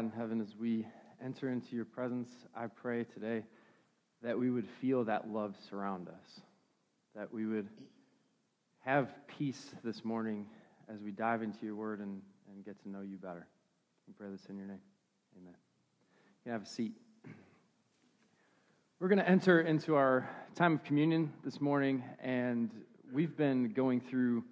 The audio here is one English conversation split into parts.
God in heaven, as we enter into your presence, I pray today that we would feel that love surround us, that we would have peace this morning as we dive into your word and, and get to know you better. We pray this in your name. Amen. You can have a seat. We're going to enter into our time of communion this morning, and we've been going through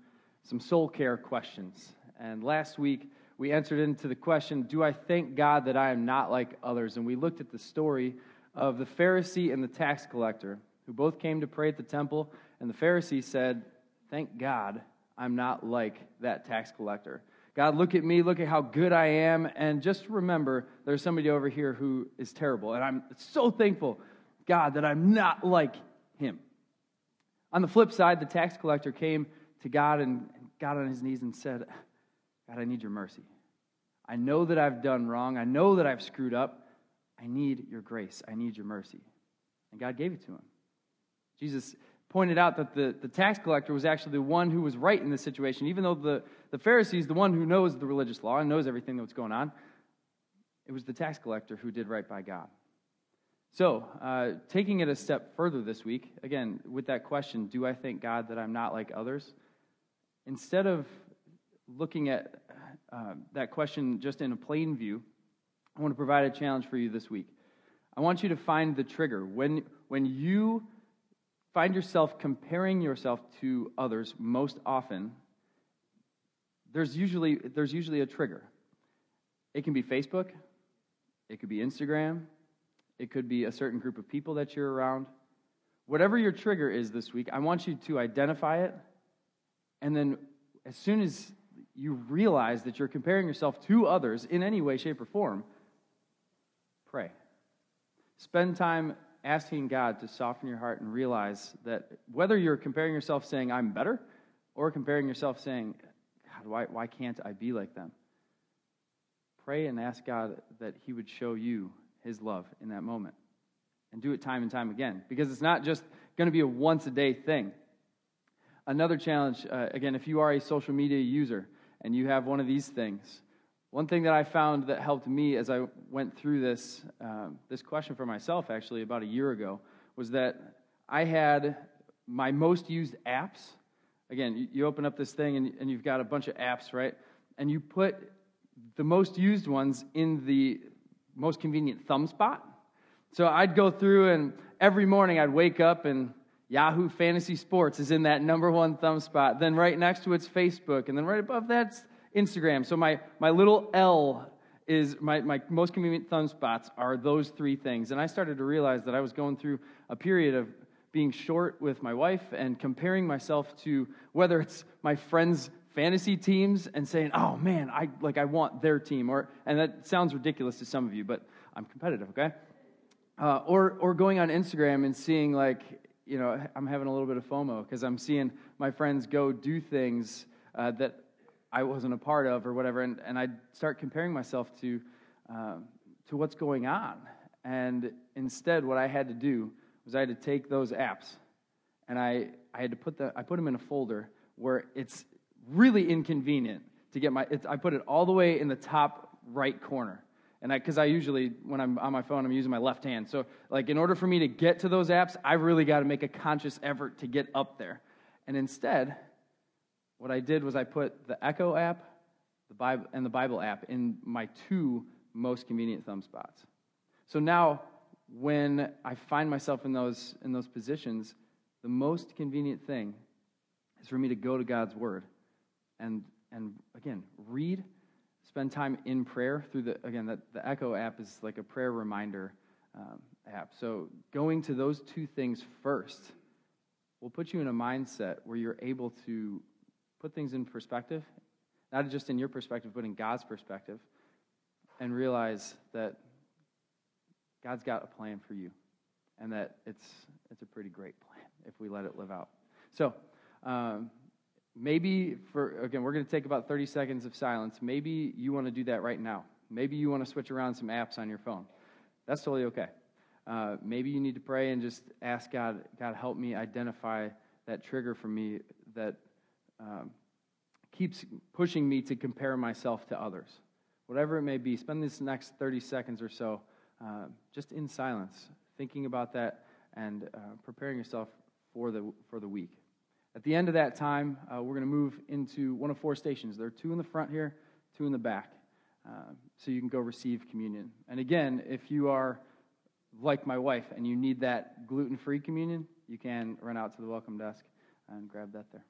some soul care questions. And last week, we entered into the question Do I thank God that I am not like others? And we looked at the story of the Pharisee and the tax collector, who both came to pray at the temple. And the Pharisee said, Thank God I'm not like that tax collector. God, look at me, look at how good I am, and just remember there's somebody over here who is terrible. And I'm so thankful, God, that I'm not like him. On the flip side, the tax collector came to God and got on his knees and said, God, I need your mercy. I know that I've done wrong. I know that I've screwed up. I need your grace. I need your mercy. And God gave it to him. Jesus pointed out that the, the tax collector was actually the one who was right in this situation, even though the, the Pharisee is the one who knows the religious law and knows everything that's going on. It was the tax collector who did right by God. So, uh, taking it a step further this week, again, with that question, do I thank God that I'm not like others? Instead of looking at uh, that question just in a plain view, I want to provide a challenge for you this week. I want you to find the trigger. When, when you find yourself comparing yourself to others most often, there's usually, there's usually a trigger. It can be Facebook, it could be Instagram, it could be a certain group of people that you're around. Whatever your trigger is this week, I want you to identify it. And then, as soon as you realize that you're comparing yourself to others in any way, shape, or form, pray. Spend time asking God to soften your heart and realize that whether you're comparing yourself saying, I'm better, or comparing yourself saying, God, why, why can't I be like them? Pray and ask God that He would show you His love in that moment. And do it time and time again, because it's not just going to be a once a day thing. Another challenge, uh, again, if you are a social media user and you have one of these things, one thing that I found that helped me as I went through this, uh, this question for myself actually about a year ago was that I had my most used apps. Again, you, you open up this thing and, and you've got a bunch of apps, right? And you put the most used ones in the most convenient thumb spot. So I'd go through and every morning I'd wake up and Yahoo Fantasy Sports is in that number one thumb spot. Then right next to it's Facebook. And then right above that's Instagram. So my, my little L is my, my most convenient thumb spots are those three things. And I started to realize that I was going through a period of being short with my wife and comparing myself to whether it's my friends' fantasy teams and saying, oh man, I like I want their team. Or and that sounds ridiculous to some of you, but I'm competitive, okay? Uh, or or going on Instagram and seeing like, you know, I'm having a little bit of FOMO because I'm seeing my friends go do things uh, that I wasn't a part of or whatever, and, and I'd start comparing myself to, uh, to what's going on. And instead, what I had to do was I had to take those apps and I, I had to put, the, I put them in a folder where it's really inconvenient to get my, I put it all the way in the top right corner. And I, because I usually, when I'm on my phone, I'm using my left hand. So, like, in order for me to get to those apps, I really got to make a conscious effort to get up there. And instead, what I did was I put the Echo app the Bible, and the Bible app in my two most convenient thumb spots. So now, when I find myself in those, in those positions, the most convenient thing is for me to go to God's Word and, and again, read, spend time in prayer through the, again, the, the Echo app is like a prayer reminder um, app. So going to those two things first will put you in a mindset where you're able to put things in perspective, not just in your perspective, but in God's perspective, and realize that God's got a plan for you, and that it's it's a pretty great plan if we let it live out. So. Um, maybe for again we're going to take about 30 seconds of silence maybe you want to do that right now maybe you want to switch around some apps on your phone that's totally okay uh, maybe you need to pray and just ask god god help me identify that trigger for me that um, keeps pushing me to compare myself to others. whatever it may be, spend this next 30 seconds or so uh, just in silence, thinking about that and uh, preparing yourself for the, for the week. At the end of that time, uh, we're going to move into one of four stations. There are two in the front here, two in the back, uh, so you can go receive communion. And again, if you are like my wife and you need that gluten free communion, you can run out to the welcome desk and grab that there.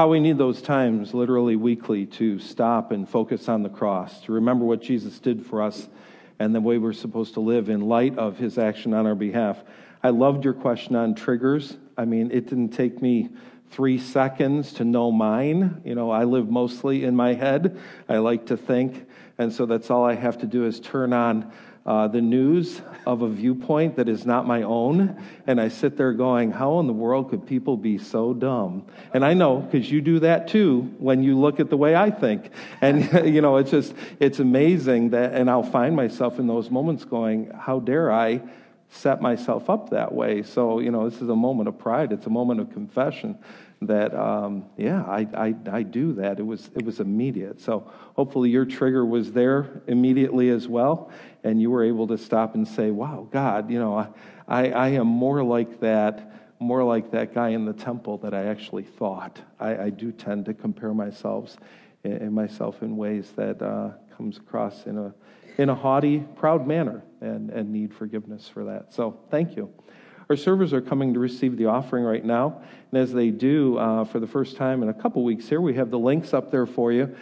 How we need those times, literally weekly, to stop and focus on the cross, to remember what Jesus did for us and the way we're supposed to live in light of his action on our behalf. I loved your question on triggers. I mean, it didn't take me three seconds to know mine. You know, I live mostly in my head. I like to think. And so that's all I have to do is turn on uh, the news of a viewpoint that is not my own. And I sit there going, How in the world could people be so dumb? And I know, because you do that too when you look at the way I think. And, you know, it's just, it's amazing that, and I'll find myself in those moments going, How dare I? Set myself up that way. So, you know, this is a moment of pride. It's a moment of confession that um, yeah I, I, I, do that it was it was immediate so hopefully your trigger was there immediately as well and you were able to stop and say wow god you know i, I am more like that more like that guy in the temple that i actually thought i, I do tend to compare myself and myself in ways that uh, comes across in a in a haughty proud manner and, and need forgiveness for that so thank you our servers are coming to receive the offering right now. And as they do uh, for the first time in a couple weeks here, we have the links up there for you.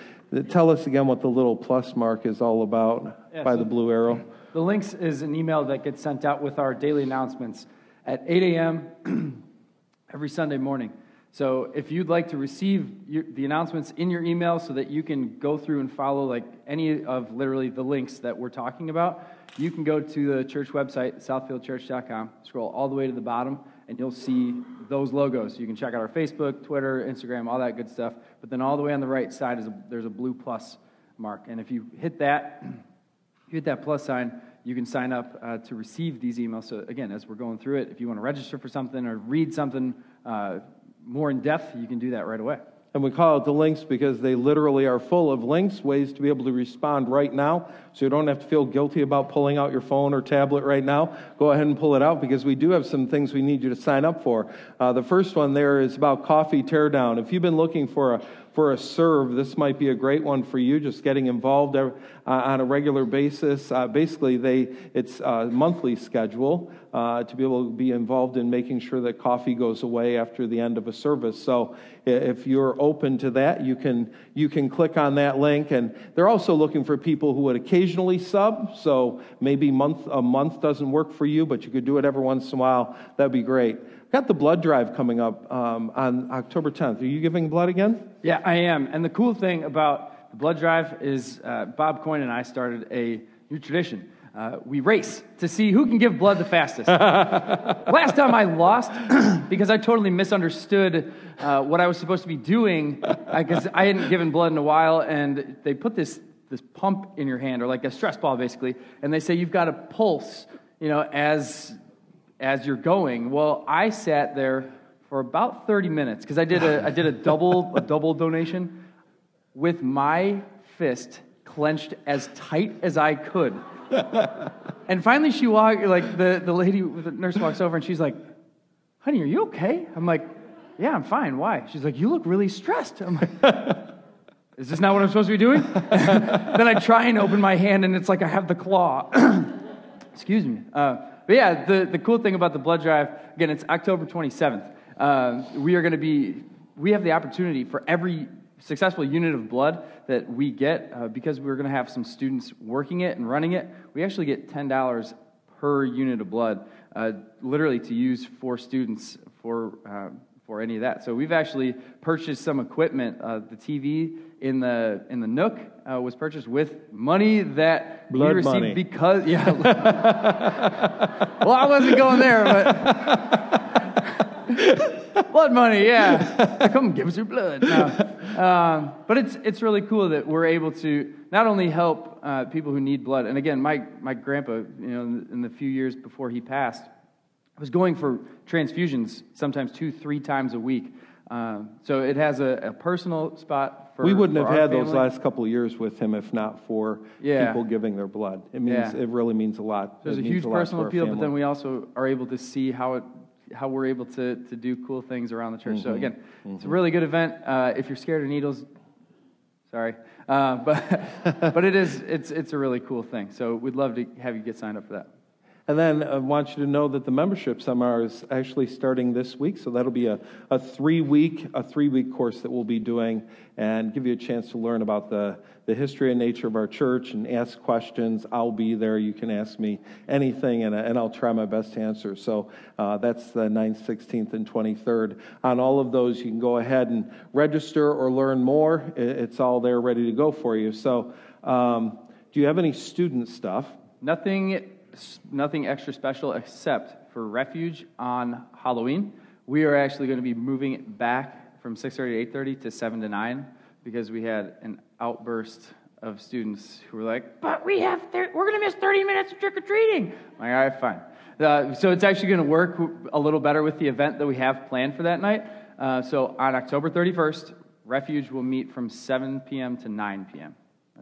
Tell us again what the little plus mark is all about yeah, by so the blue arrow. The links is an email that gets sent out with our daily announcements at 8 a.m. every Sunday morning. So if you'd like to receive your, the announcements in your email so that you can go through and follow like any of literally the links that we're talking about, you can go to the church website, southfieldchurch.com, scroll all the way to the bottom, and you'll see those logos. You can check out our Facebook, Twitter, Instagram, all that good stuff. But then all the way on the right side is a, there's a blue plus mark, and if you hit that, you hit that plus sign, you can sign up uh, to receive these emails. So again, as we're going through it, if you want to register for something or read something uh, more in depth, you can do that right away. And we call it the links because they literally are full of links, ways to be able to respond right now. So you don't have to feel guilty about pulling out your phone or tablet right now. Go ahead and pull it out because we do have some things we need you to sign up for. Uh, the first one there is about coffee teardown. If you've been looking for a for a serve, this might be a great one for you, just getting involved uh, on a regular basis. Uh, basically, they, it's a monthly schedule uh, to be able to be involved in making sure that coffee goes away after the end of a service. So if you're open to that, you can, you can click on that link. And they're also looking for people who would occasionally sub. So maybe month, a month doesn't work for you, but you could do it every once in a while. That'd be great. Got the blood drive coming up um, on October 10th. Are you giving blood again? Yeah, I am. And the cool thing about the blood drive is uh, Bob Coyne and I started a new tradition. Uh, we race to see who can give blood the fastest. Last time I lost because I totally misunderstood uh, what I was supposed to be doing because I hadn't given blood in a while, and they put this this pump in your hand or like a stress ball basically, and they say you've got to pulse, you know, as as you're going. Well, I sat there for about 30 minutes because I did a I did a double a double donation with my fist clenched as tight as I could. and finally she walked like the, the lady with the nurse walks over and she's like, honey, are you okay? I'm like, yeah, I'm fine. Why? She's like, you look really stressed. I'm like, is this not what I'm supposed to be doing? then I try and open my hand and it's like I have the claw. Excuse me. Uh, but yeah, the, the cool thing about the blood drive, again, it's October 27th. Uh, we are going to be, we have the opportunity for every successful unit of blood that we get, uh, because we're going to have some students working it and running it, we actually get $10 per unit of blood, uh, literally to use for students for, uh, for any of that. So we've actually purchased some equipment. Uh, the TV in the in the Nook uh, was purchased with money that Blood we received money. because yeah. well, I wasn't going there, but blood money, yeah. Come give us your blood. No. Um, but it's it's really cool that we're able to not only help uh, people who need blood, and again, my my grandpa, you know, in the, in the few years before he passed, was going for transfusions sometimes two, three times a week. Um, so it has a, a personal spot for. we wouldn't for have had those last couple of years with him if not for Yeah. people giving their blood. It means Yeah. it really means a lot. There's It a huge personal appeal, but then we also are able to see how it, how we're able to, to do cool things around the church. So Mm-hmm. again, it's a really good event. Uh, if you're scared of needles, sorry, uh, but but it is it's it's a really cool thing. So we'd love to have you get signed up for that. And then I want you to know that the membership seminar is actually starting this week. So that'll be a, a three week a three week course that we'll be doing and give you a chance to learn about the, the history and nature of our church and ask questions. I'll be there. You can ask me anything and, and I'll try my best to answer. So uh, that's the 9th, 16th, and 23rd. On all of those, you can go ahead and register or learn more. It- It's all there ready to go for you. So um, do you have any student stuff? Nothing nothing extra special except for refuge on Halloween. We are actually going to be moving it back from 6:30 to 8:30 to 7 to 9 because we had an outburst of students who were like, "But we have thir- we're going to miss 30 minutes of trick or treating." Like, all right, fine. Uh, so it's actually going to work a little better with the event that we have planned for that night. Uh, so on October 31st, Refuge will meet from 7 p.m. to 9 p.m.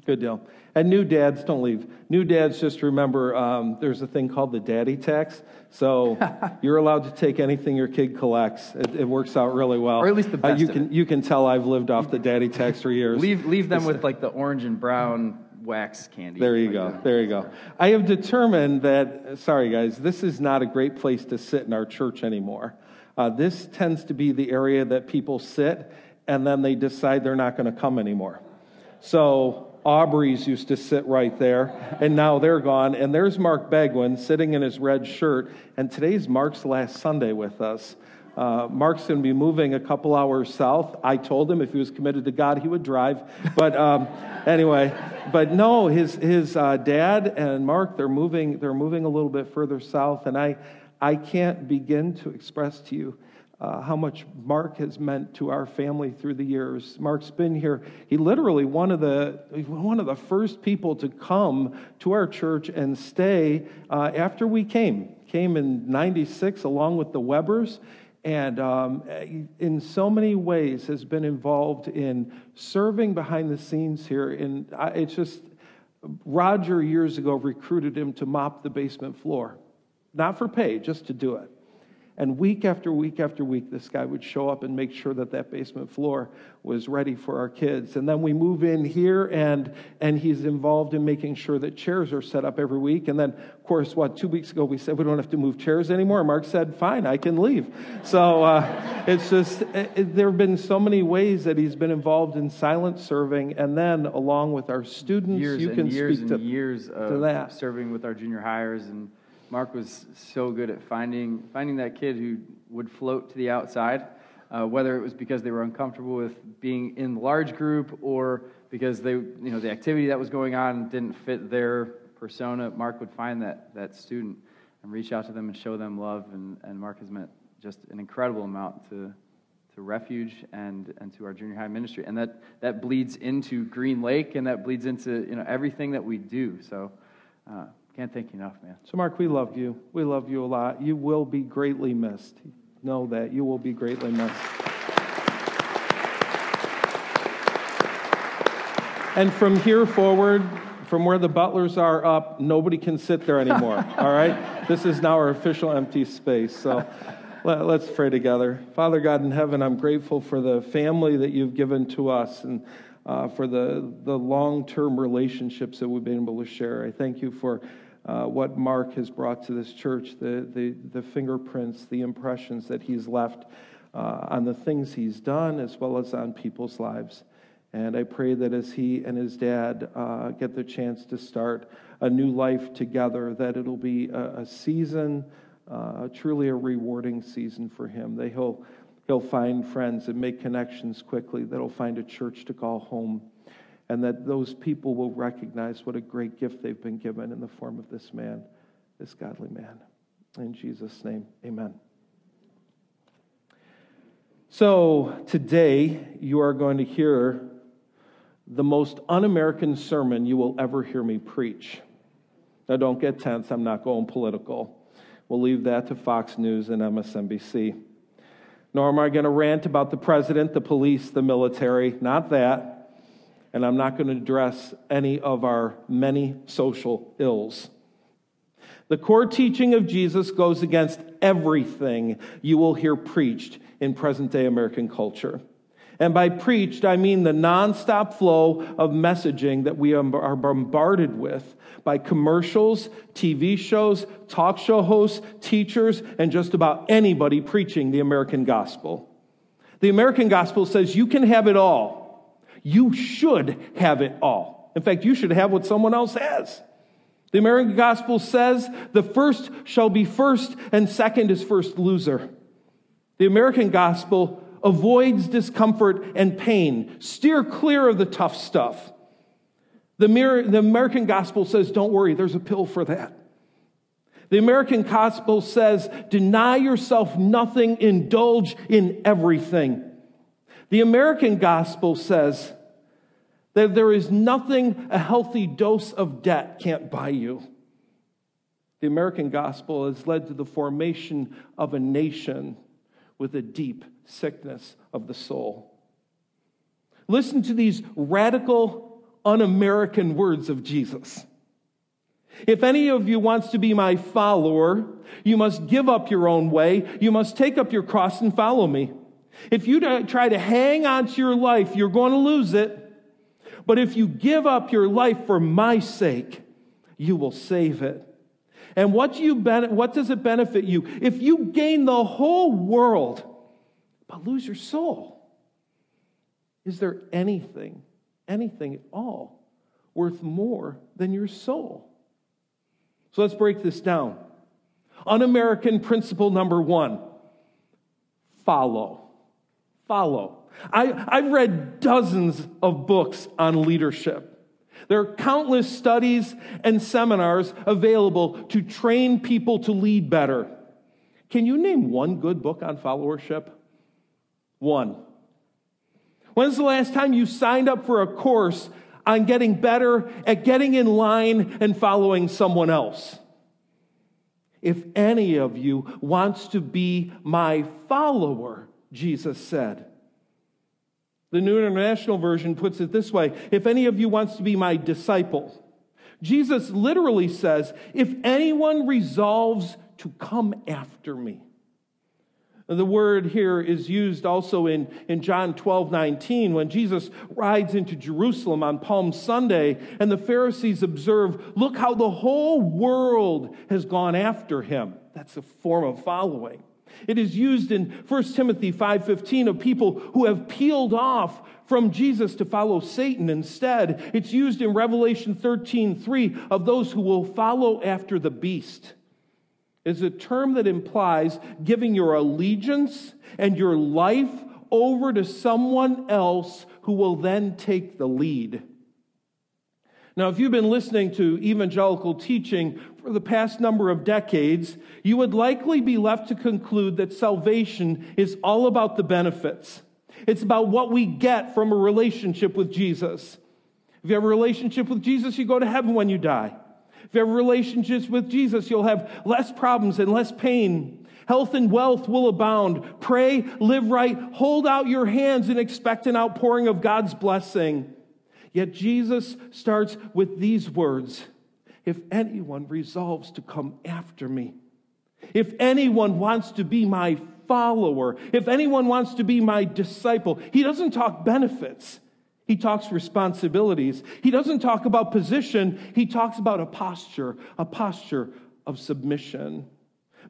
Good deal. And new dads, don't leave. New dads, just remember um, there's a thing called the daddy tax. So you're allowed to take anything your kid collects. It, it works out really well. Or at least the Uh, you can you can tell I've lived off the daddy tax for years. Leave leave them with like the orange and brown wax candy. There you Like go. that. There you go. I have determined that, sorry guys, this is not a great place to sit in our church anymore. Uh, this tends to be the area that people sit and then they decide they're not going to come anymore. So Aubrey's used to sit right there, and now they're gone. And there's Mark Begwin sitting in his red shirt, and today's Mark's last Sunday with us. Uh, Mark's going to be moving a couple hours south. I told him if he was committed to God, he would drive. But um, anyway, but no, his his uh, dad and Mark they're moving they're moving a little bit further south, and I I can't begin to express to you uh, how much Mark has meant to our family through the years. Mark's been here. He literally one of the one of the first people to come to our church and stay uh, after we came. Came in '96 along with the Webbers, and um, in so many ways has been involved in serving behind the scenes here. And it's just Roger years ago recruited him to mop the basement floor, not for pay, just to do it. And week after week after week, this guy would show up and make sure that that basement floor was ready for our kids. And then we move in here, and, and he's involved in making sure that chairs are set up every week. And then, of course, what, two weeks ago, we said we don't have to move chairs anymore. Mark said, fine, I can leave. So uh, it's just, it, it, there have been so many ways that he's been involved in silent serving. And then, along with our students, years you can years speak and to, years of to that. serving with our junior hires and Mark was so good at finding finding that kid who would float to the outside, uh, whether it was because they were uncomfortable with being in the large group or because they you know the activity that was going on didn't fit their persona. Mark would find that that student and reach out to them and show them love. And, and Mark has meant just an incredible amount to to Refuge and, and to our junior high ministry. And that, that bleeds into Green Lake and that bleeds into you know, everything that we do. So uh, can't thank you enough, man. So, Mark, we love you. We love you a lot. You will be greatly missed. Know that. You will be greatly missed. And from here forward, from where the butlers are up, nobody can sit there anymore. all right? This is now our official empty space. So let, us pray together. Father God in heaven, I'm grateful for the family that you've given to us and uh, for the, the long term relationships that we've been able to share. I thank you for uh, what Mark has brought to this church, the, the, the fingerprints, the impressions that he's left uh, on the things he's done, as well as on people's lives. And I pray that as he and his dad uh, get the chance to start a new life together, that it'll be a, a season, uh, truly a rewarding season for him. That he'll, he'll find friends and make connections quickly, that he'll find a church to call home and that those people will recognize what a great gift they've been given in the form of this man, this godly man. In Jesus' name, amen. So, today you are going to hear the most un American sermon you will ever hear me preach. Now, don't get tense, I'm not going political. We'll leave that to Fox News and MSNBC. Nor am I going to rant about the president, the police, the military. Not that and I'm not going to address any of our many social ills. The core teaching of Jesus goes against everything you will hear preached in present day American culture. And by preached, I mean the nonstop flow of messaging that we are bombarded with by commercials, TV shows, talk show hosts, teachers, and just about anybody preaching the American gospel. The American gospel says you can have it all you should have it all. In fact, you should have what someone else has. The American gospel says the first shall be first and second is first loser. The American gospel avoids discomfort and pain. Steer clear of the tough stuff. The, the American gospel says, don't worry, there's a pill for that. The American gospel says, deny yourself nothing, indulge in everything. The American gospel says, that there is nothing a healthy dose of debt can't buy you. The American gospel has led to the formation of a nation with a deep sickness of the soul. Listen to these radical, un American words of Jesus. If any of you wants to be my follower, you must give up your own way. You must take up your cross and follow me. If you try to hang on to your life, you're going to lose it. But if you give up your life for my sake, you will save it. And what, you what does it benefit you? If you gain the whole world, but lose your soul, is there anything, anything at all, worth more than your soul? So let's break this down. Un American principle number one follow. Follow. I, I've read dozens of books on leadership. There are countless studies and seminars available to train people to lead better. Can you name one good book on followership? One. When's the last time you signed up for a course on getting better at getting in line and following someone else? If any of you wants to be my follower, Jesus said. The New International Version puts it this way if any of you wants to be my disciple, Jesus literally says, if anyone resolves to come after me. The word here is used also in, in John 12, 19, when Jesus rides into Jerusalem on Palm Sunday, and the Pharisees observe, look how the whole world has gone after him. That's a form of following. It is used in 1 Timothy 5:15 of people who have peeled off from Jesus to follow Satan instead. It's used in Revelation 13:3 of those who will follow after the beast. It's a term that implies giving your allegiance and your life over to someone else who will then take the lead. Now, if you've been listening to evangelical teaching for the past number of decades, you would likely be left to conclude that salvation is all about the benefits. It's about what we get from a relationship with Jesus. If you have a relationship with Jesus, you go to heaven when you die. If you have relationships with Jesus, you'll have less problems and less pain. Health and wealth will abound. Pray, live right, hold out your hands and expect an outpouring of God's blessing. Yet Jesus starts with these words If anyone resolves to come after me, if anyone wants to be my follower, if anyone wants to be my disciple, he doesn't talk benefits. He talks responsibilities. He doesn't talk about position. He talks about a posture, a posture of submission.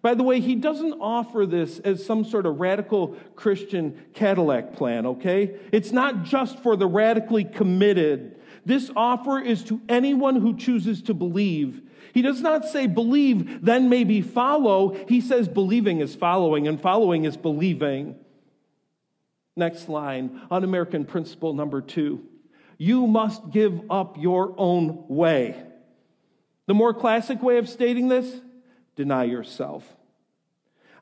By the way, he doesn't offer this as some sort of radical Christian Cadillac plan, okay? It's not just for the radically committed. This offer is to anyone who chooses to believe. He does not say believe, then maybe follow. He says believing is following, and following is believing. Next line, un American principle number two you must give up your own way. The more classic way of stating this deny yourself.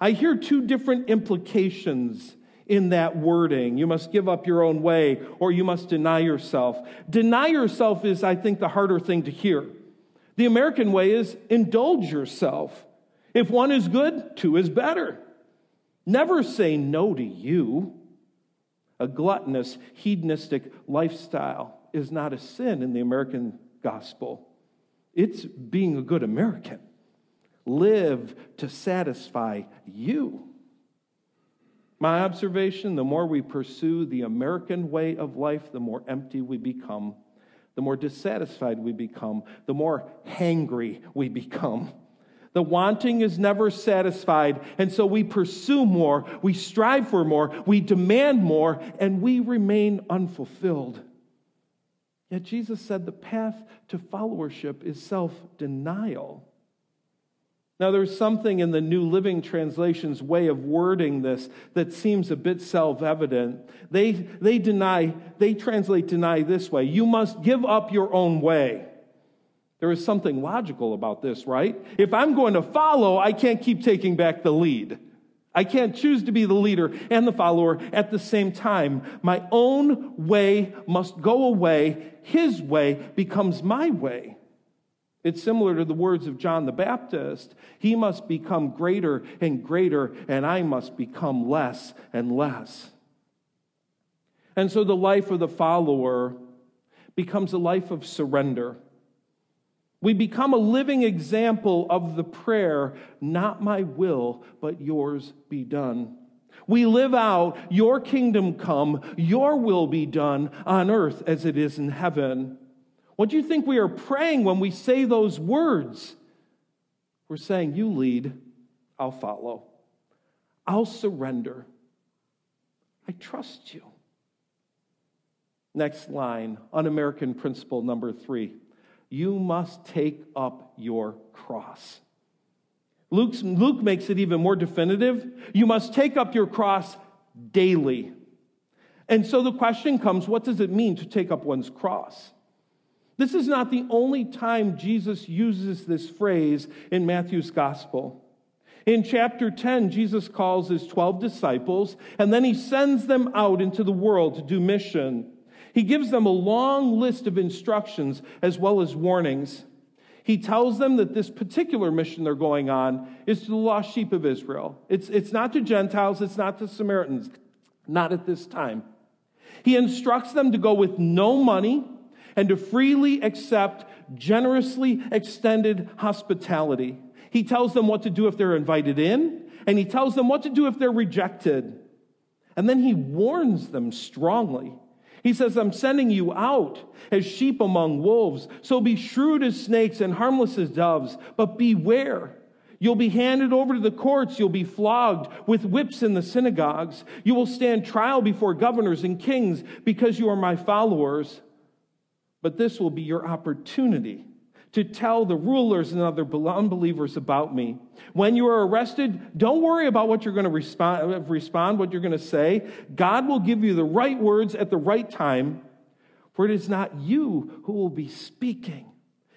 I hear two different implications in that wording. You must give up your own way or you must deny yourself. Deny yourself is, I think, the harder thing to hear. The American way is indulge yourself. If one is good, two is better. Never say no to you. A gluttonous, hedonistic lifestyle is not a sin in the American gospel. It's being a good American live to satisfy you. My observation the more we pursue the American way of life, the more empty we become, the more dissatisfied we become, the more hangry we become. The wanting is never satisfied, and so we pursue more, we strive for more, we demand more, and we remain unfulfilled. Yet Jesus said the path to followership is self denial. Now, there's something in the New Living Translation's way of wording this that seems a bit self evident. They, they deny, they translate deny this way you must give up your own way. There is something logical about this, right? If I'm going to follow, I can't keep taking back the lead. I can't choose to be the leader and the follower at the same time. My own way must go away. His way becomes my way. It's similar to the words of John the Baptist. He must become greater and greater, and I must become less and less. And so the life of the follower becomes a life of surrender. We become a living example of the prayer, not my will, but yours be done. We live out, your kingdom come, your will be done on earth as it is in heaven. What do you think we are praying when we say those words? We're saying, You lead, I'll follow. I'll surrender. I trust you. Next line, un American principle number three you must take up your cross. Luke's, Luke makes it even more definitive. You must take up your cross daily. And so the question comes what does it mean to take up one's cross? This is not the only time Jesus uses this phrase in Matthew's gospel. In chapter 10, Jesus calls his 12 disciples and then he sends them out into the world to do mission. He gives them a long list of instructions as well as warnings. He tells them that this particular mission they're going on is to the lost sheep of Israel. It's, it's not to Gentiles, it's not to Samaritans, not at this time. He instructs them to go with no money and to freely accept generously extended hospitality. He tells them what to do if they're invited in, and he tells them what to do if they're rejected. And then he warns them strongly. He says, I'm sending you out as sheep among wolves. So be shrewd as snakes and harmless as doves, but beware. You'll be handed over to the courts. You'll be flogged with whips in the synagogues. You will stand trial before governors and kings because you are my followers. But this will be your opportunity to tell the rulers and other unbelievers about me. When you are arrested, don't worry about what you're going to respond, respond, what you're going to say. God will give you the right words at the right time, for it is not you who will be speaking.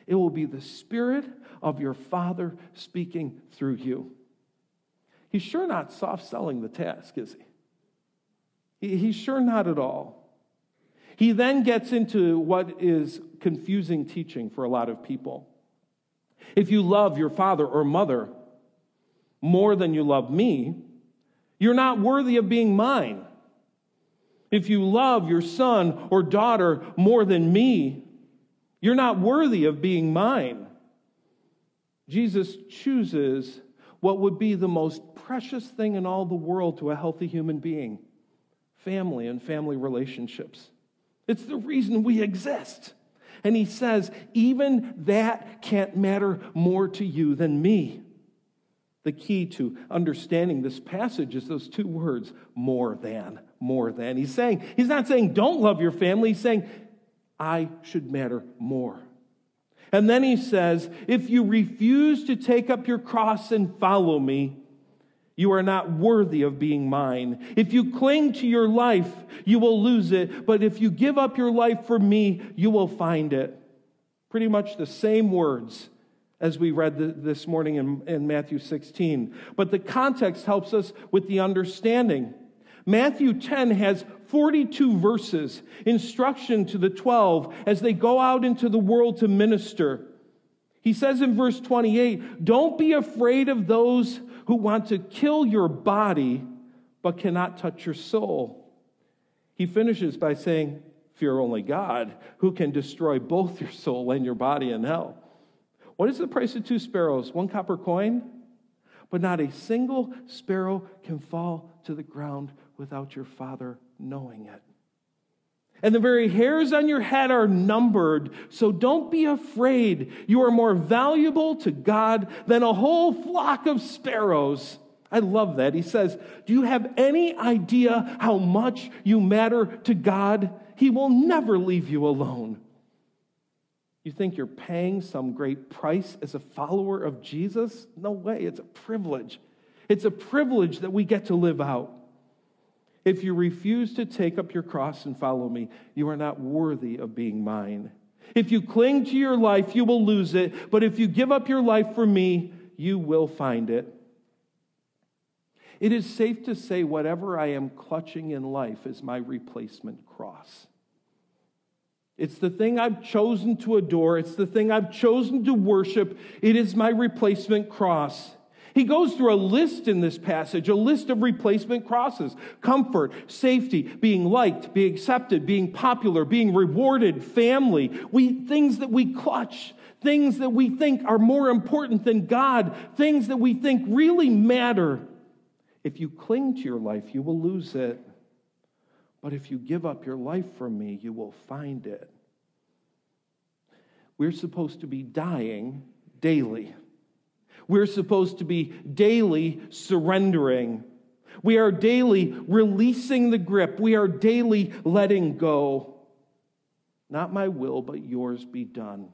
It will be the Spirit of your Father speaking through you. He's sure not soft selling the task, is he? He's sure not at all. He then gets into what is confusing teaching for a lot of people. If you love your father or mother more than you love me, you're not worthy of being mine. If you love your son or daughter more than me, you're not worthy of being mine. Jesus chooses what would be the most precious thing in all the world to a healthy human being family and family relationships. It's the reason we exist. And he says, even that can't matter more to you than me. The key to understanding this passage is those two words, more than, more than. He's saying, he's not saying don't love your family, he's saying, I should matter more. And then he says, if you refuse to take up your cross and follow me, you are not worthy of being mine. If you cling to your life, you will lose it. But if you give up your life for me, you will find it. Pretty much the same words as we read this morning in, in Matthew 16. But the context helps us with the understanding. Matthew 10 has 42 verses, instruction to the 12 as they go out into the world to minister. He says in verse 28 Don't be afraid of those who want to kill your body but cannot touch your soul. He finishes by saying, Fear only God, who can destroy both your soul and your body in hell. What is the price of two sparrows? One copper coin? But not a single sparrow can fall to the ground without your Father knowing it. And the very hairs on your head are numbered. So don't be afraid. You are more valuable to God than a whole flock of sparrows. I love that. He says, Do you have any idea how much you matter to God? He will never leave you alone. You think you're paying some great price as a follower of Jesus? No way. It's a privilege. It's a privilege that we get to live out. If you refuse to take up your cross and follow me, you are not worthy of being mine. If you cling to your life, you will lose it. But if you give up your life for me, you will find it. It is safe to say whatever I am clutching in life is my replacement cross. It's the thing I've chosen to adore. It's the thing I've chosen to worship. It is my replacement cross. He goes through a list in this passage, a list of replacement crosses comfort, safety, being liked, being accepted, being popular, being rewarded, family. We, things that we clutch, things that we think are more important than God, things that we think really matter. If you cling to your life, you will lose it. But if you give up your life for me, you will find it. We're supposed to be dying daily. We're supposed to be daily surrendering. We are daily releasing the grip. We are daily letting go. Not my will, but yours be done.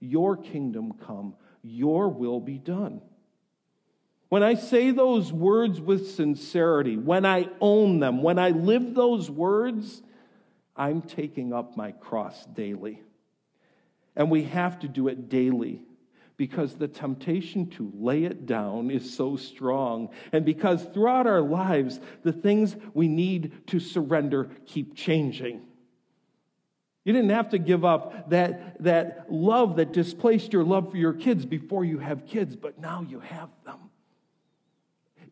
Your kingdom come. Your will be done. When I say those words with sincerity, when I own them, when I live those words, I'm taking up my cross daily. And we have to do it daily because the temptation to lay it down is so strong, and because throughout our lives, the things we need to surrender keep changing. You didn't have to give up that, that love that displaced your love for your kids before you have kids, but now you have them.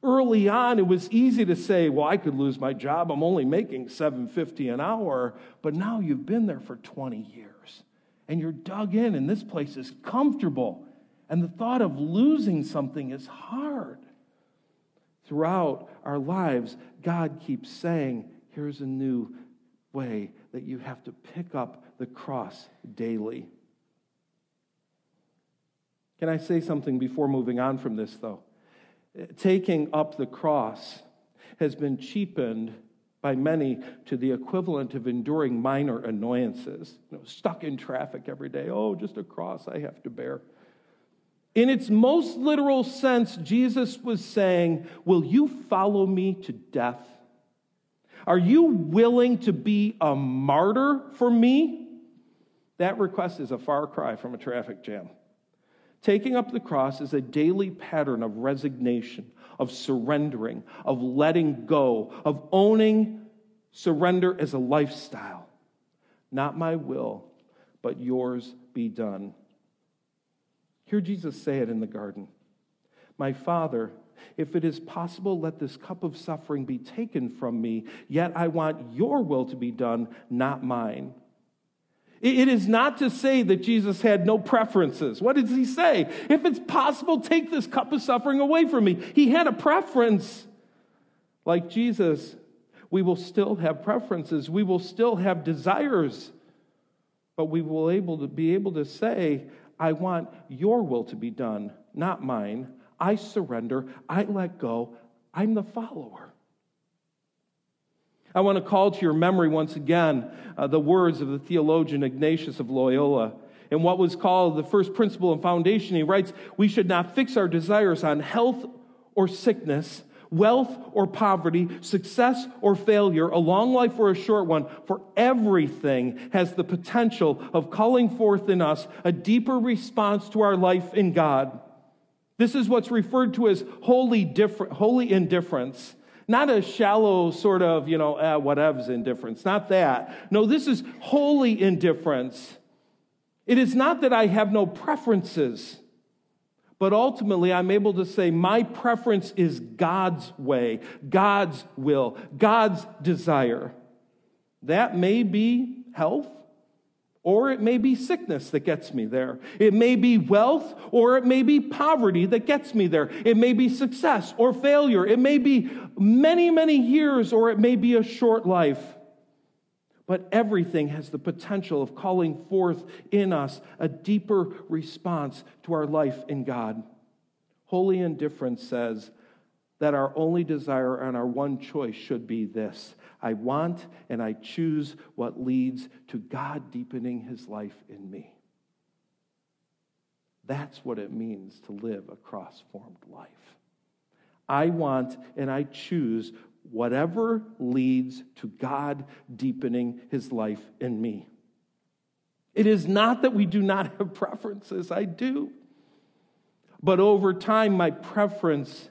Early on, it was easy to say, well, I could lose my job. I'm only making 750 an hour. But now you've been there for 20 years and you're dug in, and this place is comfortable. And the thought of losing something is hard. Throughout our lives, God keeps saying, here's a new way that you have to pick up the cross daily. Can I say something before moving on from this, though? Taking up the cross has been cheapened by many to the equivalent of enduring minor annoyances. You know, stuck in traffic every day. Oh, just a cross I have to bear. In its most literal sense, Jesus was saying, Will you follow me to death? Are you willing to be a martyr for me? That request is a far cry from a traffic jam. Taking up the cross is a daily pattern of resignation, of surrendering, of letting go, of owning surrender as a lifestyle. Not my will, but yours be done. Hear Jesus say it in the garden My Father, if it is possible, let this cup of suffering be taken from me, yet I want your will to be done, not mine. It is not to say that Jesus had no preferences. What does he say? If it's possible, take this cup of suffering away from me. He had a preference. Like Jesus, we will still have preferences, we will still have desires, but we will able to be able to say, I want your will to be done, not mine. I surrender. I let go. I'm the follower. I want to call to your memory once again uh, the words of the theologian Ignatius of Loyola. In what was called the first principle and foundation, he writes, We should not fix our desires on health or sickness, wealth or poverty, success or failure, a long life or a short one, for everything has the potential of calling forth in us a deeper response to our life in God. This is what's referred to as holy, differ- holy indifference. Not a shallow sort of, you know, eh, whatevs indifference. Not that. No, this is holy indifference. It is not that I have no preferences, but ultimately I'm able to say my preference is God's way, God's will, God's desire. That may be health. Or it may be sickness that gets me there. It may be wealth or it may be poverty that gets me there. It may be success or failure. It may be many, many years or it may be a short life. But everything has the potential of calling forth in us a deeper response to our life in God. Holy indifference says that our only desire and our one choice should be this I want and I choose what leads to God deepening his life in me. That's what it means to live a cross formed life. I want and I choose whatever leads to God deepening his life in me. It is not that we do not have preferences, I do. But over time, my preference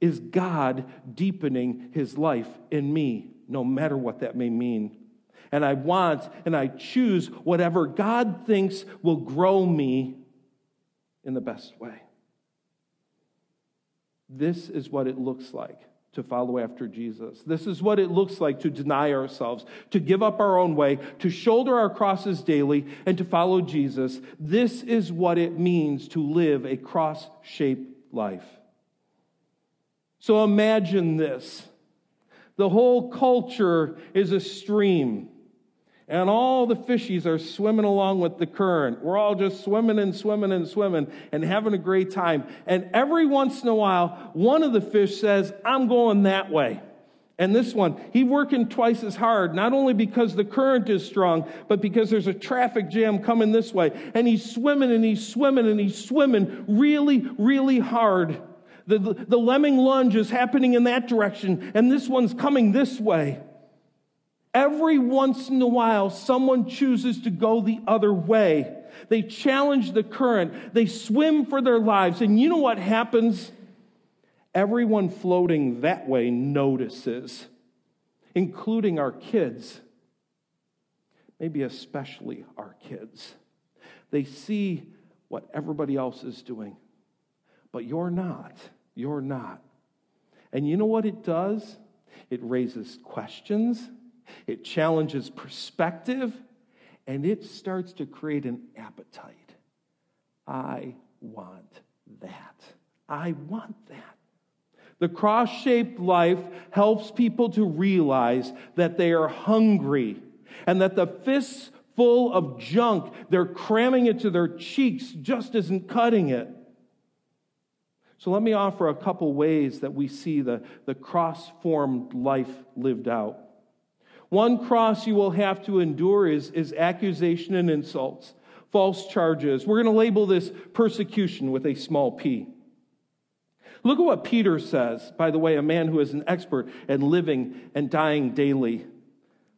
is God deepening his life in me no matter what that may mean. And I want and I choose whatever God thinks will grow me in the best way. This is what it looks like to follow after Jesus. This is what it looks like to deny ourselves, to give up our own way, to shoulder our crosses daily, and to follow Jesus. This is what it means to live a cross shaped life. So imagine this the whole culture is a stream. And all the fishies are swimming along with the current. We're all just swimming and swimming and swimming and having a great time. And every once in a while, one of the fish says, I'm going that way. And this one, he's working twice as hard, not only because the current is strong, but because there's a traffic jam coming this way. And he's swimming and he's swimming and he's swimming really, really hard. The, the, the lemming lunge is happening in that direction, and this one's coming this way. Every once in a while, someone chooses to go the other way. They challenge the current. They swim for their lives. And you know what happens? Everyone floating that way notices, including our kids, maybe especially our kids. They see what everybody else is doing, but you're not. You're not. And you know what it does? It raises questions, it challenges perspective, and it starts to create an appetite. I want that. I want that. The cross shaped life helps people to realize that they are hungry and that the fists full of junk they're cramming into their cheeks just isn't cutting it. So let me offer a couple ways that we see the, the cross formed life lived out. One cross you will have to endure is, is accusation and insults, false charges. We're going to label this persecution with a small p. Look at what Peter says, by the way, a man who is an expert at living and dying daily,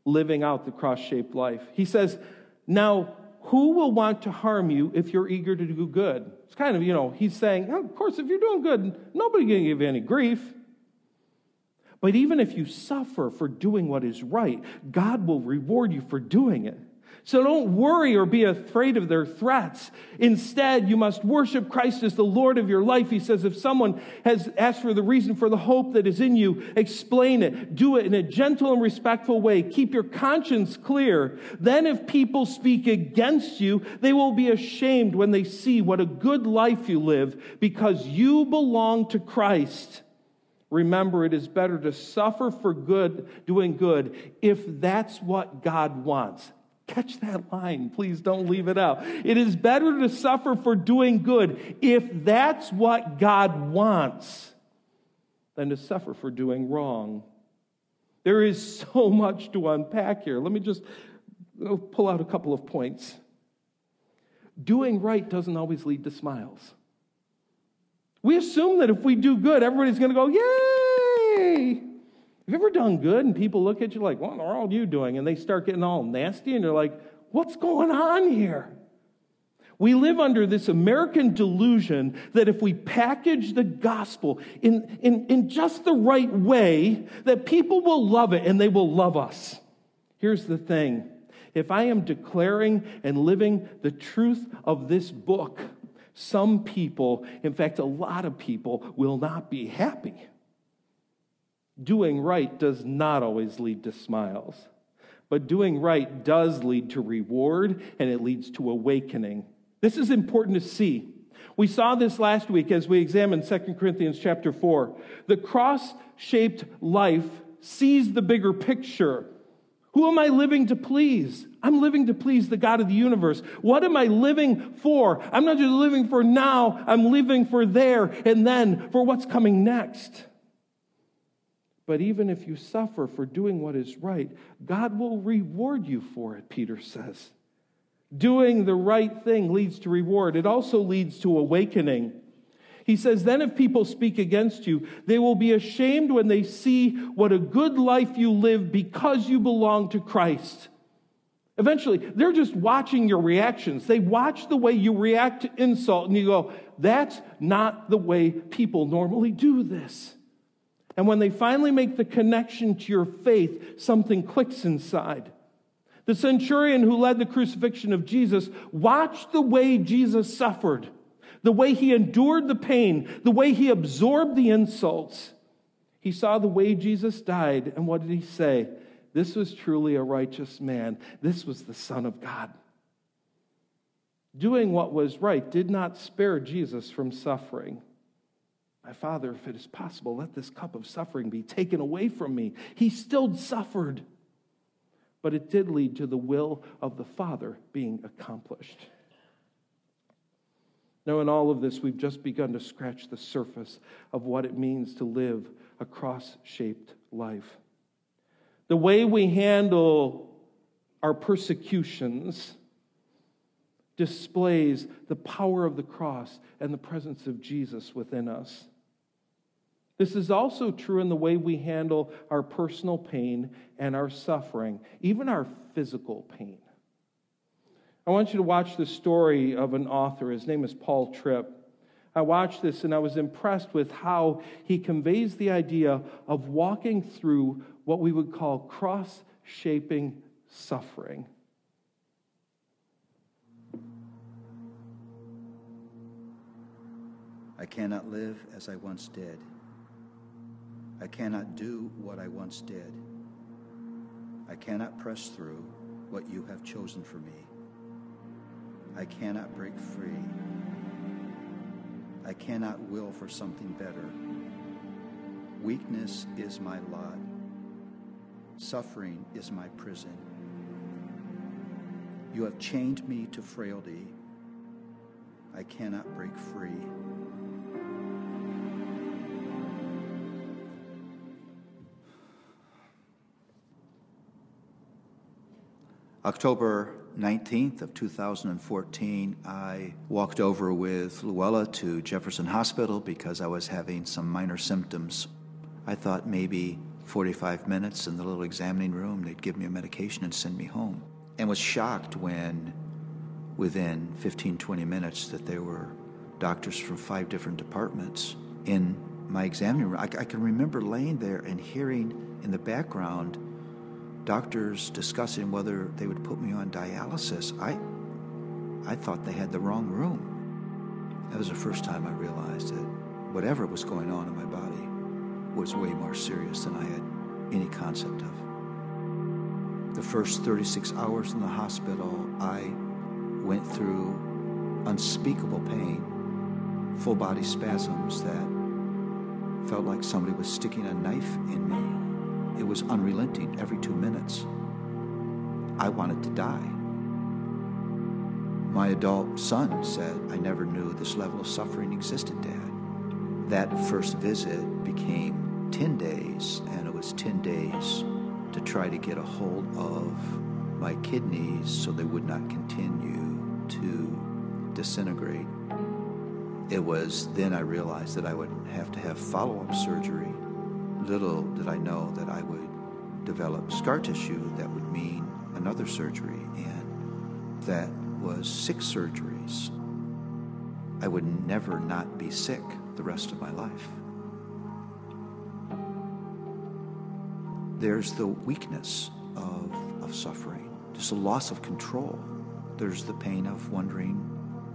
living out the cross shaped life. He says, Now, who will want to harm you if you're eager to do good? It's kind of, you know, he's saying, of course, if you're doing good, nobody can give you any grief. But even if you suffer for doing what is right, God will reward you for doing it. So don't worry or be afraid of their threats. Instead, you must worship Christ as the Lord of your life. He says, if someone has asked for the reason for the hope that is in you, explain it. Do it in a gentle and respectful way. Keep your conscience clear. Then, if people speak against you, they will be ashamed when they see what a good life you live because you belong to Christ. Remember, it is better to suffer for good, doing good, if that's what God wants. Catch that line. Please don't leave it out. It is better to suffer for doing good if that's what God wants than to suffer for doing wrong. There is so much to unpack here. Let me just uh, pull out a couple of points. Doing right doesn't always lead to smiles. We assume that if we do good, everybody's going to go, Yay! Have you ever done good and people look at you like, what are all you doing? And they start getting all nasty and you're like, what's going on here? We live under this American delusion that if we package the gospel in, in, in just the right way, that people will love it and they will love us. Here's the thing. If I am declaring and living the truth of this book, some people, in fact, a lot of people, will not be happy. Doing right does not always lead to smiles, but doing right does lead to reward and it leads to awakening. This is important to see. We saw this last week as we examined 2 Corinthians chapter 4. The cross shaped life sees the bigger picture. Who am I living to please? I'm living to please the God of the universe. What am I living for? I'm not just living for now, I'm living for there and then for what's coming next. But even if you suffer for doing what is right, God will reward you for it, Peter says. Doing the right thing leads to reward, it also leads to awakening. He says, Then if people speak against you, they will be ashamed when they see what a good life you live because you belong to Christ. Eventually, they're just watching your reactions. They watch the way you react to insult, and you go, That's not the way people normally do this. And when they finally make the connection to your faith, something clicks inside. The centurion who led the crucifixion of Jesus watched the way Jesus suffered, the way he endured the pain, the way he absorbed the insults. He saw the way Jesus died, and what did he say? This was truly a righteous man. This was the Son of God. Doing what was right did not spare Jesus from suffering. My Father, if it is possible, let this cup of suffering be taken away from me. He still suffered, but it did lead to the will of the Father being accomplished. In all of this, we've just begun to scratch the surface of what it means to live a cross shaped life. The way we handle our persecutions displays the power of the cross and the presence of Jesus within us. This is also true in the way we handle our personal pain and our suffering, even our physical pain. I want you to watch the story of an author. His name is Paul Tripp. I watched this and I was impressed with how he conveys the idea of walking through what we would call cross shaping suffering. I cannot live as I once did. I cannot do what I once did. I cannot press through what you have chosen for me. I cannot break free. I cannot will for something better. Weakness is my lot. Suffering is my prison. You have chained me to frailty. I cannot break free. October 19th of 2014, I walked over with Luella to Jefferson Hospital because I was having some minor symptoms. I thought maybe 45 minutes in the little examining room, they'd give me a medication and send me home. And was shocked when, within 15, 20 minutes, that there were doctors from five different departments in my examining room. I, I can remember laying there and hearing in the background doctors discussing whether they would put me on dialysis. I, I thought they had the wrong room. That was the first time I realized that whatever was going on in my body was way more serious than I had any concept of. The first 36 hours in the hospital, I went through unspeakable pain, full body spasms that felt like somebody was sticking a knife in me. It was unrelenting every two minutes. I wanted to die. My adult son said, I never knew this level of suffering existed, Dad. That first visit became 10 days, and it was 10 days to try to get a hold of my kidneys so they would not continue to disintegrate. It was then I realized that I would have to have follow up surgery. Little did I know that I would develop scar tissue that would mean another surgery, and that was six surgeries. I would never not be sick the rest of my life. There's the weakness of, of suffering, there's a loss of control, there's the pain of wondering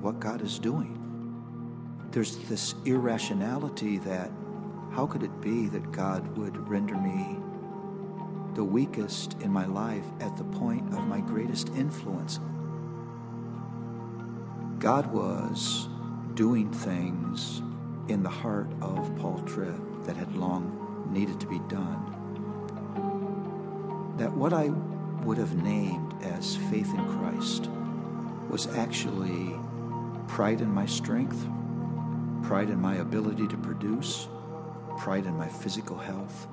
what God is doing. There's this irrationality that how could it be that God would render me the weakest in my life at the point of my greatest influence? God was doing things in the heart of Paul Tripp that had long needed to be done. That what I would have named as faith in Christ was actually pride in my strength, pride in my ability to produce, pride in my physical health.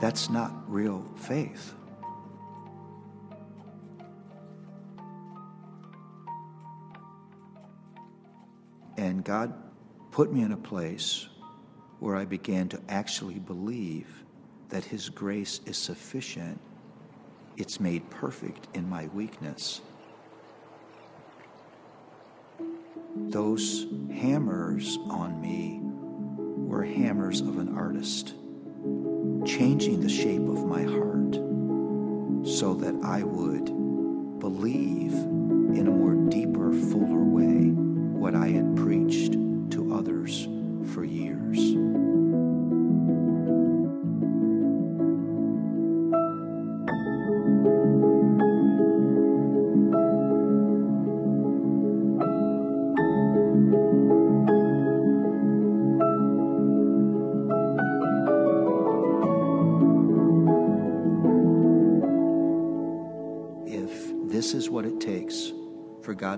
That's not real faith. And God put me in a place where I began to actually believe that His grace is sufficient. It's made perfect in my weakness. Those hammers on me were hammers of an artist, changing the shape of my heart so that I would believe in a more deeper, fuller way what I had preached to others for years.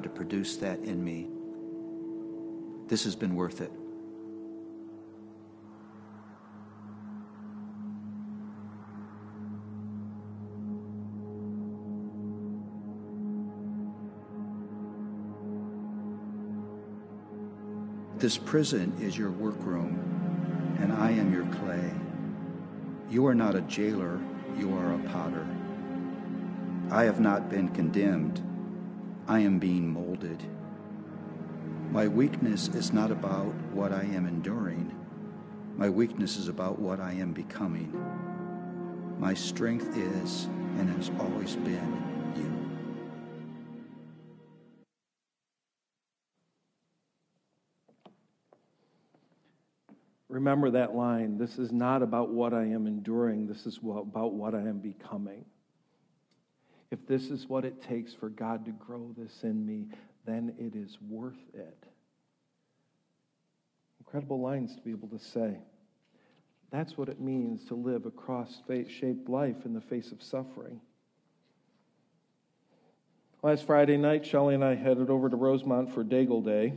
To produce that in me, this has been worth it. This prison is your workroom, and I am your clay. You are not a jailer, you are a potter. I have not been condemned, I am being molded. My weakness is not about what I am enduring. My weakness is about what I am becoming. My strength is and has always been you. Remember that line. This is not about what I am enduring, this is about what I am becoming. If this is what it takes for God to grow this in me, then it is worth it. Incredible lines to be able to say. That's what it means to live a cross shaped life in the face of suffering. Last Friday night, Shelley and I headed over to Rosemont for Daigle Day.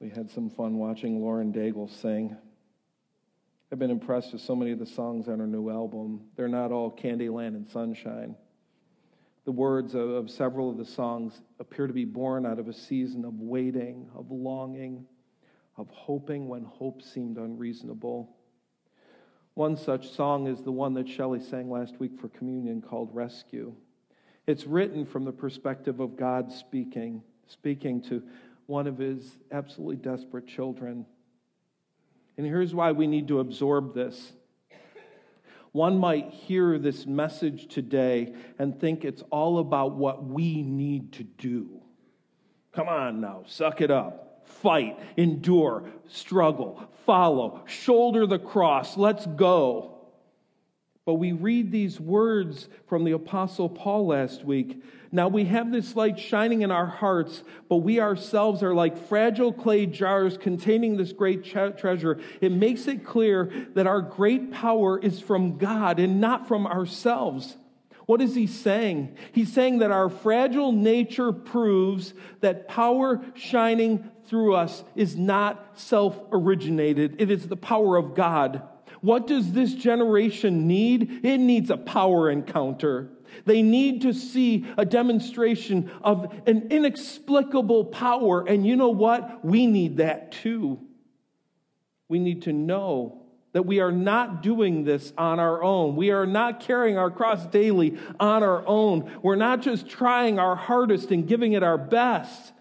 We had some fun watching Lauren Daigle sing. I've been impressed with so many of the songs on her new album. They're not all Candyland and Sunshine. The words of, of several of the songs appear to be born out of a season of waiting, of longing, of hoping when hope seemed unreasonable. One such song is the one that Shelley sang last week for communion called Rescue. It's written from the perspective of God speaking, speaking to one of his absolutely desperate children. And here's why we need to absorb this. One might hear this message today and think it's all about what we need to do. Come on now, suck it up fight, endure, struggle, follow, shoulder the cross, let's go. But we read these words from the Apostle Paul last week. Now we have this light shining in our hearts, but we ourselves are like fragile clay jars containing this great treasure. It makes it clear that our great power is from God and not from ourselves. What is he saying? He's saying that our fragile nature proves that power shining through us is not self originated, it is the power of God. What does this generation need? It needs a power encounter. They need to see a demonstration of an inexplicable power. And you know what? We need that too. We need to know that we are not doing this on our own. We are not carrying our cross daily on our own. We're not just trying our hardest and giving it our best.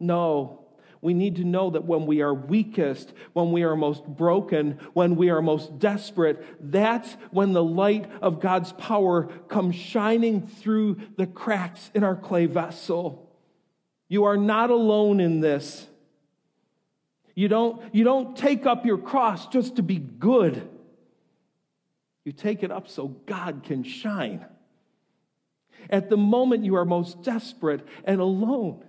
No, we need to know that when we are weakest, when we are most broken, when we are most desperate, that's when the light of God's power comes shining through the cracks in our clay vessel. You are not alone in this. You don't, you don't take up your cross just to be good. You take it up so God can shine. At the moment you are most desperate and alone,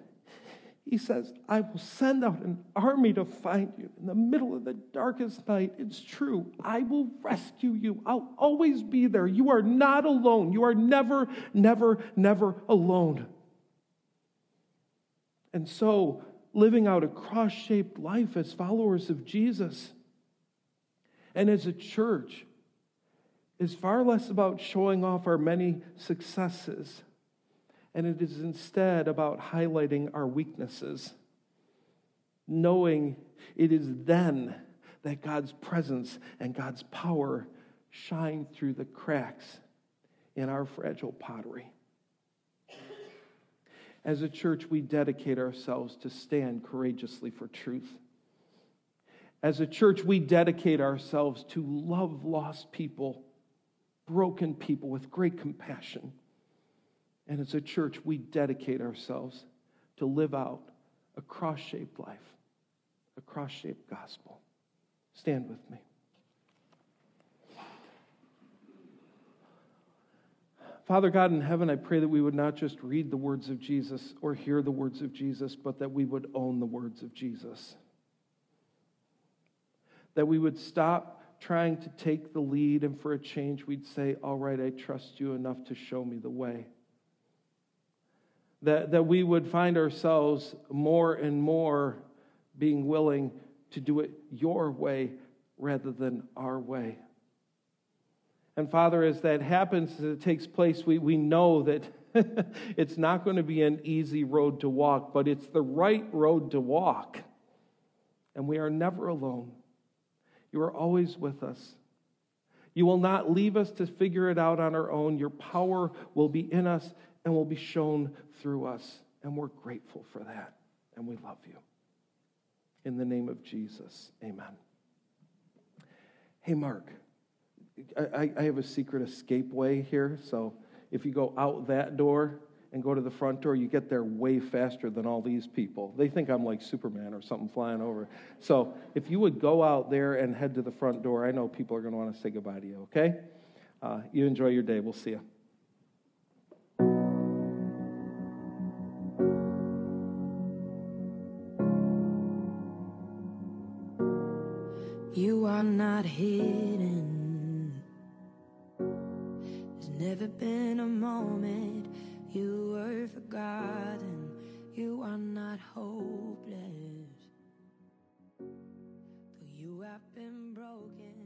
he says, I will send out an army to find you in the middle of the darkest night. It's true. I will rescue you. I'll always be there. You are not alone. You are never, never, never alone. And so, living out a cross shaped life as followers of Jesus and as a church is far less about showing off our many successes and it is instead about highlighting our weaknesses, knowing it is then that God's presence and God's power shine through the cracks in our fragile pottery. As a church, we dedicate ourselves to stand courageously for truth. As a church, we dedicate ourselves to love lost people, broken people with great compassion. And as a church, we dedicate ourselves to live out a cross shaped life, a cross shaped gospel. Stand with me. Father God in heaven, I pray that we would not just read the words of Jesus or hear the words of Jesus, but that we would own the words of Jesus. That we would stop trying to take the lead, and for a change, we'd say, All right, I trust you enough to show me the way that, that we would find ourselves more and more being willing to do it your way rather than our way. And Father, as that happens, as it takes place, we, we know that it's not going to be an easy road to walk, but it's the right road to walk. And we are never alone. You are always with us. You will not leave us to figure it out on our own. Your power will be in us and will be shown through us. And we're grateful for that. And we love you. In the name of Jesus, amen. Hey, Mark, I, I have a secret escape way here. So if you go out that door and go to the front door, you get there way faster than all these people. They think I'm like Superman or something flying over. So if you would go out there and head to the front door, I know people are going to want to say goodbye to you, okay? Uh, you enjoy your day. We'll see you. Not hidden. There's never been a moment you were forgotten. You are not hopeless. Though you have been broken.